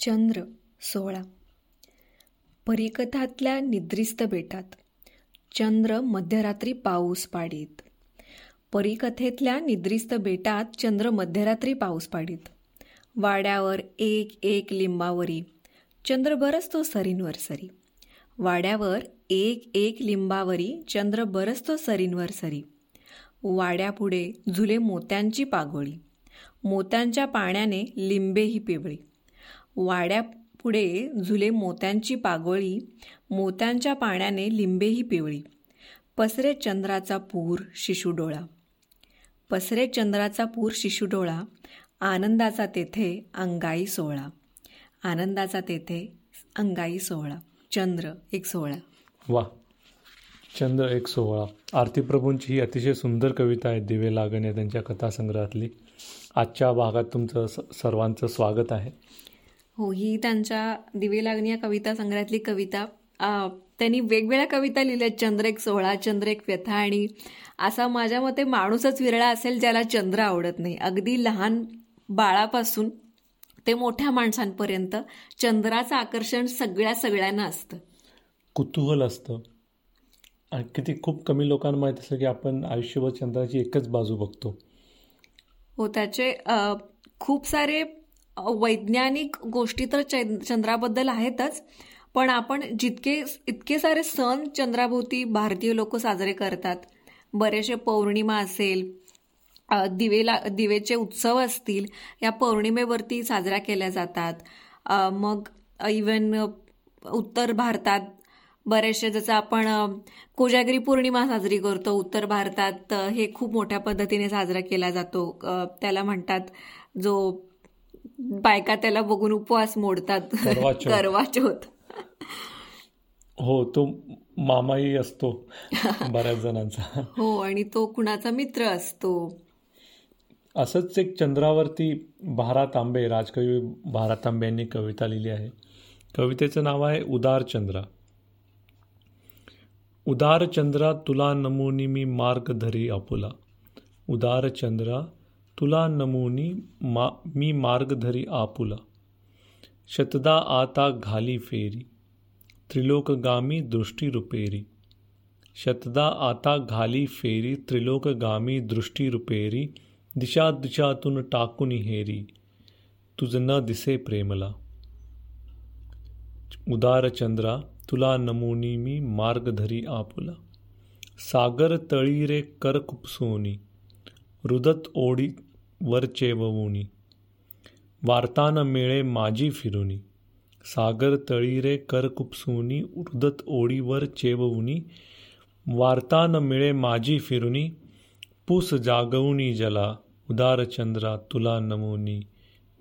चंद्र सोळा. परिकथातल्या निद्रिस्त बेटात. चंद्र मध्यरात्री पाऊस पाडीत. परिकथेतल्या निद्रिस्त बेटात चंद्र मध्यरात्री पाऊस पाडीत. वाड्यावर एक एक लिंबावरी. चंद्र बरसतो सरींवर सरी. वाड्यावर एक एक लिंबावरी. चंद्र बरसतो सरींवर सरी. वाड्यापुढे झुले मोत्यांची पागोळी. मोत्यांच्या पाण्याने लिंबेही पिवळी. वाड्यापुढे झुले मोत्यांची पागोळी मोत्यांच्या पाण्याने लिंबेही पिवळी. पसरे चंद्राचा पूर शिशुडोळा पसरे चंद्राचा पूर शिशुडोळा आनंदाचा तेथे अंगाई सोहळा. आनंदाचा तेथे अंगाई सोहळा. चंद्र एक सोहळा. वा चंद्र एक सोहळा. आरती प्रभूंची ही अतिशय सुंदर कविता आहे दिवे लागण या त्यांच्या कथासंग्रहातली. आजच्या भागात तुमचं सर्वांचं स्वागत आहे. हो ही त्यांच्या दिवे लागणी या कविता संग्रहातली कविता. त्यांनी वेगवेगळ्या कविता लिहिल्या चंद्र एक सोहळा चंद्र एक व्यथा आणि असा माझ्या मते माणूसच विरळा असेल ज्याला चंद्र आवडत नाही. अगदी लहान बाळापासून ते मोठ्या माणसांपर्यंत चंद्राचं आकर्षण सगळ्या सगळ्यांना असतं. कुतूहल असतं. आणि किती खूप कमी लोकांना माहीत असतं की आपण आयुष्यभर चंद्राची एकच बाजू बघतो. हो त्याचे खूप सारे वैज्ञानिक गोष्टी तर चंद्राबद्दल आहेतच पण आपण जितके इतके सारे सण चंद्राभोवती भारतीय लोक साजरे करतात. बरेचसे पौर्णिमा असेल दिवेला दिवेचे उत्सव असतील या पौर्णिमेवरती साजऱ्या केल्या जातात. मग इवन उत्तर भारतात बरेचसे जसं आपण कोजागिरी पौर्णिमा साजरी करतो उत्तर भारतात हे खूप मोठ्या पद्धतीने साजरा केला जातो. त्याला म्हणतात जो बायका त्याला बघून उपवास मोडतात. करवा चौथ हो तो मामाही असतो बऱ्याच जणांचा. हो आणि तो कुणाचा मित्र असतो. असंच एक चंद्रावरती भारा तांबे राजकवी भारा तांबे यांनी कविता लिहिली आहे. कवितेचं नाव आहे उदार चंद्रा. उदार चंद्रा तुला नमुनी मी मार्ग धरी आपुला उदार चंद्रा तुला नमुनी मा मी मार्गधरी आपुला. शतदा आता घाली फेरी. त्रिलोकगामी दृष्टी रुपेरी. शतदा आता घाली फेरी त्रिलोकगामी दृष्टी रुपेरी. दिशा दिशातून टाकून हेरी. तुझ न दिसे प्रेमला. उदार चंद्रा तुला नमुनी मी मार्गधरी आपुला. सागर तळी रे कर कुपसोनी. रुदत ओढी वर चेववुनी वार्तान मिळे माझी फिरुनी. सागर तळी रे कर कुपसुनी रुदत ओढीवर चेववुनी. वार्तान मिळे माझी फिरुनी पूस जागवुनी जला उदार चंद्रा तुला नमुनी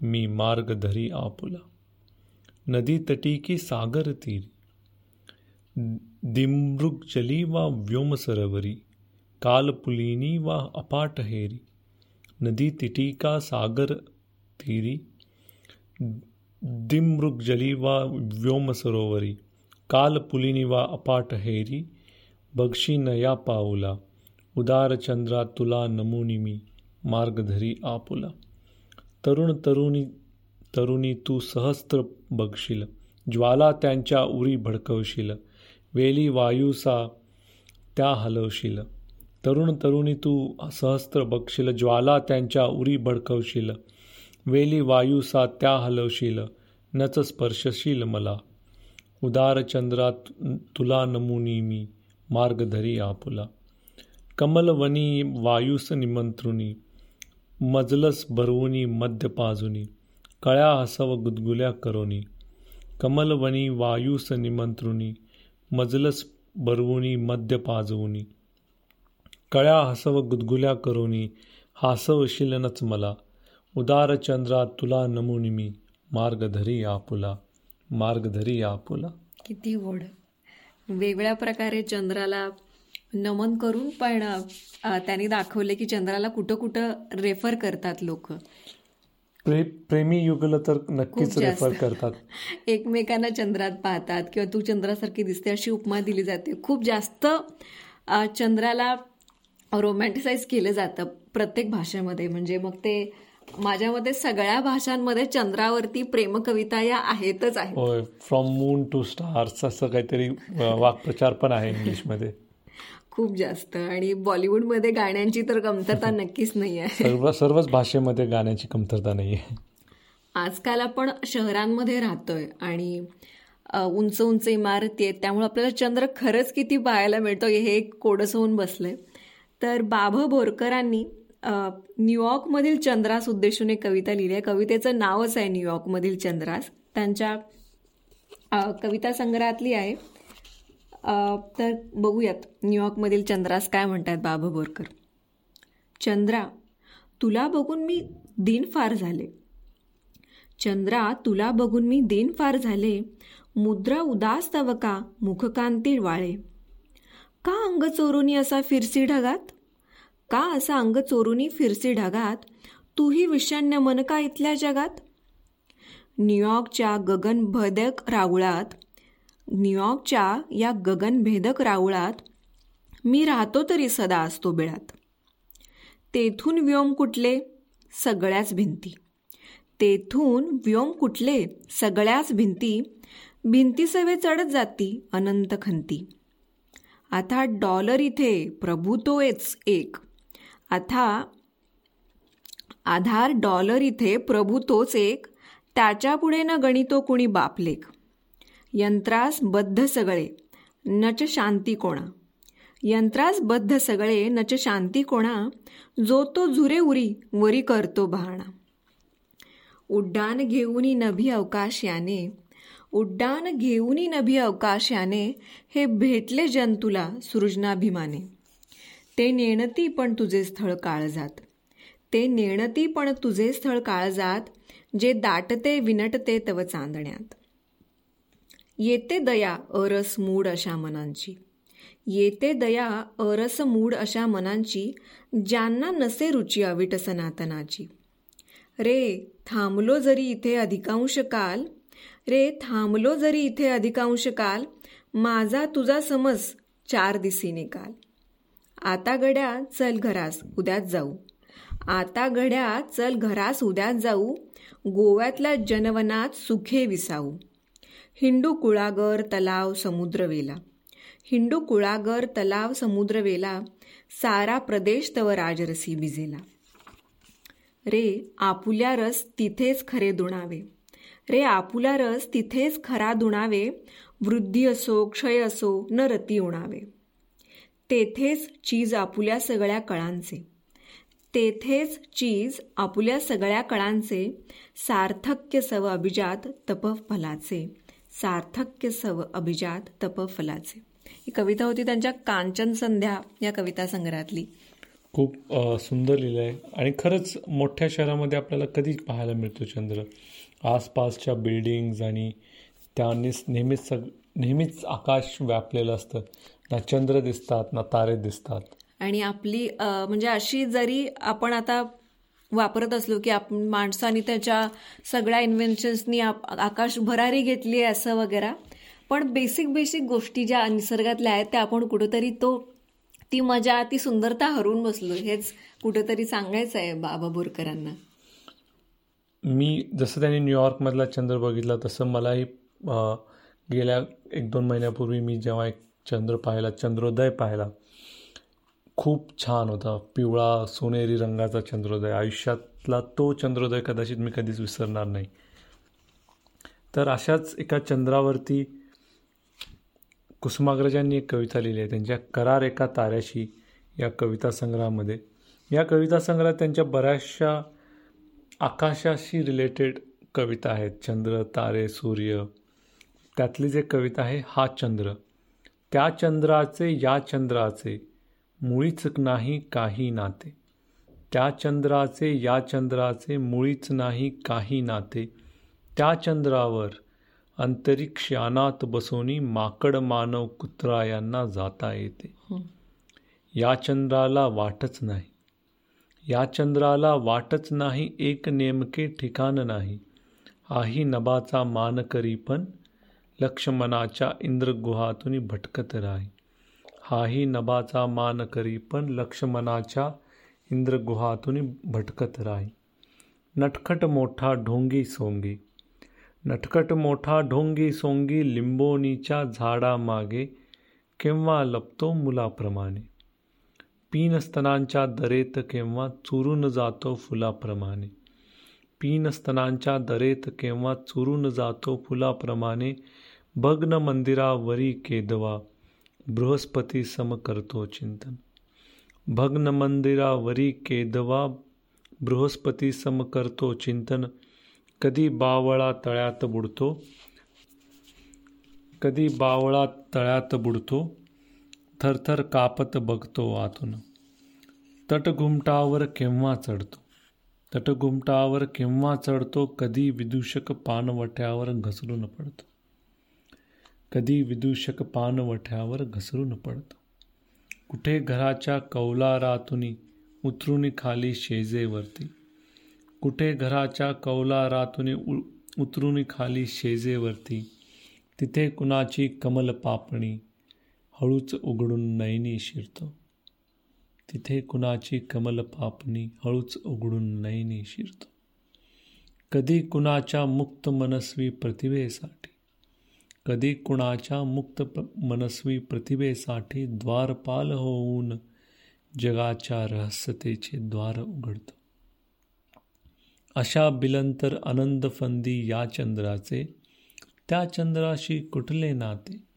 मी मार्ग धरी आपुला. नदी तटी की सागर तीरी. दिमृग जली वा व्योम सरोवरी कालपुलिनी वा अपाट हेरी. नदी तिटिका सागर तीरी? दिमृगजली वा व्योम सरोवरी कालपुलिनी वा अपाट हेरी बक्षी नया पाऊला उदार चंद्रा तुला नमुनी मी मार्गधरी आपुला। तरुण तरुणी तरुणी तू सहस्त्र बघशील ज्वाला त्यांच्या उरी भडकवशील वेली वायूसा त्या हलवशील। तरुण तरुणी तू सहस्त्र बघशील ज्वाला त्यांच्या उरी भडकवशील. वेली वायूसा त्या हलवशील नच स्पर्शशील मला. उदार चंद्रात तुला नमुनी मी मार्गधरी आपुला. कमलवनी वायूस निमंत्रुनी मजलस भरवुनी मध्य पाजुनी कळ्या हसव गुदगुल्या करोनी. कमलवनी वायूस निमंत्रुनी मजलस भरवुनी मध्य पाजवुनी कळ्या हसव गुदगुल्या करोनी हासवशीलनच मला. उदार चंद्रा तुला नमुनी मी मार्गधरी आपुला मार्गधरी आपुला किती ओढ. वेगवेगळ्या प्रकारे चंद्राला नमन करून पण त्यांनी दाखवले की चंद्राला कुठं कुठं रेफर करतात लोक. प्रेमी युगल तर नक्कीच रेफर करतात. एकमेकांना चंद्रात पाहतात किंवा तू चंद्रासारखी दिसते अशी उपमा दिली जाते. खूप जास्त चंद्राला रोमॅन्टिसाइज केलं जातं प्रत्येक भाषेमध्ये. म्हणजे मग ते माझ्या मते सगळ्या भाषांमध्ये चंद्रावरती प्रेमकविता या आहेतच आहेत. फ्रॉम मून टू स्टार्स असं काहीतरी वाक्प्रचार पण आहे इंग्लिशमध्ये. खूप जास्त. आणि बॉलिवूडमध्ये गाण्यांची तर कमतरता नक्कीच नाही आहे. सर्व सर्वच भाषेमध्ये गाण्याची कमतरता नाही आहे. आजकाल आपण शहरांमध्ये राहतोय आणि उंच उंच इमारती आहेत त्यामुळे आपल्याला चंद्र खरंच किती पाहायला मिळतो हे एक कोडस होऊन बसलंय. तर बाभ बोरकरांनी न्यूयॉर्कमधील चंद्रास उद्देशून एक कविता लिहिली आहे. कवितेचं नावच आहे न्यूयॉर्कमधील चंद्रास. त्यांच्या कविता संग्रहातली आहे. तर बघूयात न्यूयॉर्कमधील चंद्रास काय म्हणतात बाभ बोरकर. चंद्रा तुला बघून मी दिन फार झाले. चंद्रा तुला बघून मी दिन फार झाले. मुद्रा उदास तवका मुखकांती वाळे. का अंग चोरुनी असा फिरसी ढगात? का असा अंग चोरुनी फिरसी ढगात? तूही विषण्य मन का इथल्या जगात? न्यूयॉर्कच्या गगनभेदक राऊळात न्यूयॉर्कच्या या गगनभेदक राऊळात मी राहतो तरी सदा असतो बिळात. तेथून व्योम कुठले? सगळ्याच भिंती. तेथून व्योम कुठले? सगळ्याच भिंती. भिंती सवे चढत जाती अनंत खंती. आता डॉलर इथे प्रभुतोयच एक. आता आधार डॉलर इथे प्रभुतोच एक त्याच्या पुढे न गणितो कुणी बापलेख यंत्रास बद्ध सगळे नच शांती कोणा. यंत्रास बद्ध सगळे नच शांती कोणा जो तो झुरे उरी वरी करतो बहाणा. उड्डाण घेऊनी नभी अवकाश याने उड्डाण घेऊनी नभी अवकाशाने हे भेटले जंतुला सृजनाभिमाने. ते नेणती पण तुझे स्थळ काळजात ते नेणती पण तुझे स्थळ काळजात जे दाटते विनटते तव चांदण्यात. येते दया अरस मूड अशा मनांची. येते दया अरस मूड अशा मनांची ज्यांना नसे रुची अविट सनातनाची. रे थांबलो जरी इथे अधिकांश काल रे थांबलो जरी इथे अधिकांश काल माझा तुझा समज चार दिसीने काल. आता गड्या चल घरास उद्याच जाऊ. आता गड्या चल घरास उद्याच जाऊ. गोव्यातल्या जनवनात सुखे विसाऊ हिंडू कुळागर तलाव समुद्र वेला हिंडू कुळागर तलाव समुद्र वेला सारा प्रदेश तव राजरसी भिजेला रे आपुल्या रस तिथेच खरे दुणावे. रे आपुला रस तिथेच खरा दुणावे वृद्धी असो क्षय असो न रती उणावे तेथेच चीज आपुल्या सगळ्या कळांचे. तेथेच चीज आपुल्या सगळ्या कळांचे सार्थक्य सव अभिजात तपफलाचे. सार्थक्य सव अभिजात तपफलाचे. ही कविता होती त्यांच्या कांचन संध्या या कविता संग्रहातली. खूप सुंदर लिहिलं आहे आणि खरंच मोठ्या शहरामध्ये आपल्याला कधी पाहायला मिळतो चंद्र. आसपासच्या बिल्डिंग्ज आणि त्यांनी नेहमीच सग नेहमीच आकाश व्यापलेलं असतं. ना चंद्र दिसतात ना तारे दिसतात. आणि आपली म्हणजे अशी जरी आपण आता वापरत असलो की आपण माणसाने त्याच्या सगळ्या इन्व्हेन्शन्सनी आकाश भरारी घेतली आहे असं वगैरे पण बेसिक बेसिक गोष्टी ज्या निसर्गातल्या आहेत त्या आपण कुठंतरी तो ती मजा ती सुंदरता हरवून बसलो हेच कुठंतरी सांगायचं आहे बाबा बोरकरांना. मी जसं त्यांनी न्यूयॉर्कमधला चंद्र बघितला तसं मलाही गेल्या एक दोन महिन्यापूर्वी मी जेव्हा एक चंद्र पाहिला चंद्रोदय पाहिला खूप छान होता. पिवळा सोनेरी रंगाचा चंद्रोदय. आयुष्यातला तो चंद्रोदय कदाचित मी कधीच विसरणार नाही. तर अशाच एका चंद्रावरती कुसुमाग्रजांनी एक कविता लिहिली आहे. त्यांच्या करार एका ताऱ्याशी या कविता संग्रहामध्ये. या कविता संग्रहात त्यांच्या बऱ्याचशा आकाशाशी रिलेटेड कविता आहेत. चंद्र तारे सूर्य. त्यातलीच एक कविता आहे हा चंद्र. त्या चंद्राचे या चंद्राचे मुळीच नाही काही नाते. त्या चंद्राचे या चंद्राचे मुळीच नाही काही नाते. त्या चंद्रावर अंतरिक्ष यानात बसवणी माकड मानव कुत्रा यांना जाता येते. या चंद्राला वाटच नाही. या चंद्राला वाटच नाही, एक नेमके ठिकाण नाही. हाही नभाचा मान करी पण लक्ष्मणाच्या इंद्रगुहातून भटकत राही. हाही नभाचा मान करी पण लक्ष्मणाच्या इंद्रगुहातून भटकत राही. नटखट मोठा ढोंगी सोंगी. नटखट मोठा ढोंगी सोंगी लिंबोनीच्या झाडामागे केव्हा लपतो मुलाप्रमाणे. पीन स्तनांच्या दरेत केव्हा चुरून जातो फुलाप्रमाणे. पीन स्तनांच्या दरेत केव्हा चुरून जातो फुलाप्रमाणे भग्न मंदिरावरी केदवा बृहस्पती सम करतो चिंतन. भग्न मंदिरावरी केदवा बृहस्पती सम करतो चिंतन. कधी बावळा तळ्यात बुडतो कधी बावळा तळ्यात बुडतो थरथर कापत बघतो आतून. तटघुमटावर केव्हा चढतो? तटघुमटावर केव्हा चढतो? कधी विदूषक पानवठ्यावर घसरून पडतो. कधी विदूषक पानवठ्यावर घसरून पडतो. कुठे घराच्या कौलारातून उतरून खाली शेजेवरती? कुठे घराच्या कौलारातून उतरून खाली शेजेवरती? तिथे कुणाची कमल पापणी हळूच उघडून नयनी शिरतो. तिथे कुणाची कमल पापणी हळूच उघडून नयनी शिरतो. कधी कुणाच्या मुक्त मनस्वी प्रतिभेसाठी कधी कुणाच्या मुक्त मनस्वी प्रतिभेसाठी द्वारपाल होऊन जगाच्या रहस्यतेचे द्वार उघडतो. अशा बिलंतर आनंद फंदी या चंद्राचे त्या चंद्राशी कुठले नाते?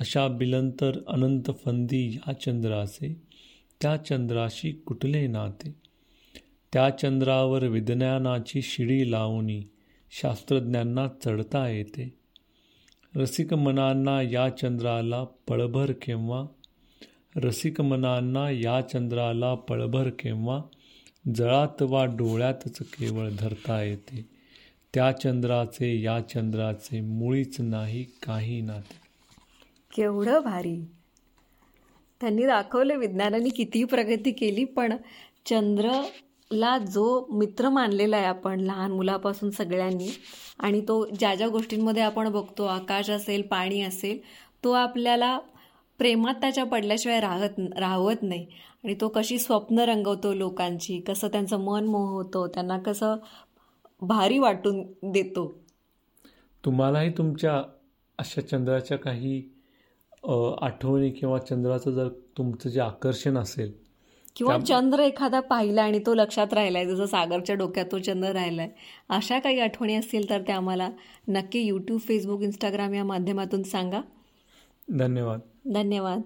अशा बिलंतर अनंत फंदी या चंद्राचे त्या चंद्राशी कुठले नाते? त्या चंद्रावर विज्ञानाची शिडी लावणी शास्त्रज्ञांना चढता येते. रसिक मनांना या चंद्राला पळभर केव्हा? रसिक मनांना या चंद्राला पळभर केव्हा? जळात वा डोळ्यातच केवळ धरता येते. त्या चंद्राचे या चंद्राचे मुळीच नाही काही नाते. केवढं भारी. त्यांनी दाखवले विज्ञानाने कितीही प्रगती केली पण चंद्र ला जो मित्र मानलेला आहे आपण लहान मुलापासून सगळ्यांनी आणि तो ज्या ज्या गोष्टींमध्ये आपण बघतो आकाश असेल पाणी असेल तो आपल्याला प्रेमात त्याच्या पडल्याशिवाय राहत राहवत नाही. आणि तो कशी स्वप्न रंगवतो लोकांची कसं त्यांचं मन मोहवतो त्यांना कसं भारी वाटून देतो. तुम्हालाही तुमच्या अशा चंद्राच्या काही आठवणी किंवा चंद्राचं जर तुमचं जे आकर्षण असेल किंवा चंद्र एखादा पाहिला आणि तो लक्षात राहिलाय जसं सागरच्या डोक्यात तो चंद्र राहिलाय. अशा काही आठवणी असतील तर त्या आम्हाला नक्की यूट्यूब फेसबुक इंस्टाग्राम या माध्यमातून सांगा. धन्यवाद. धन्यवाद.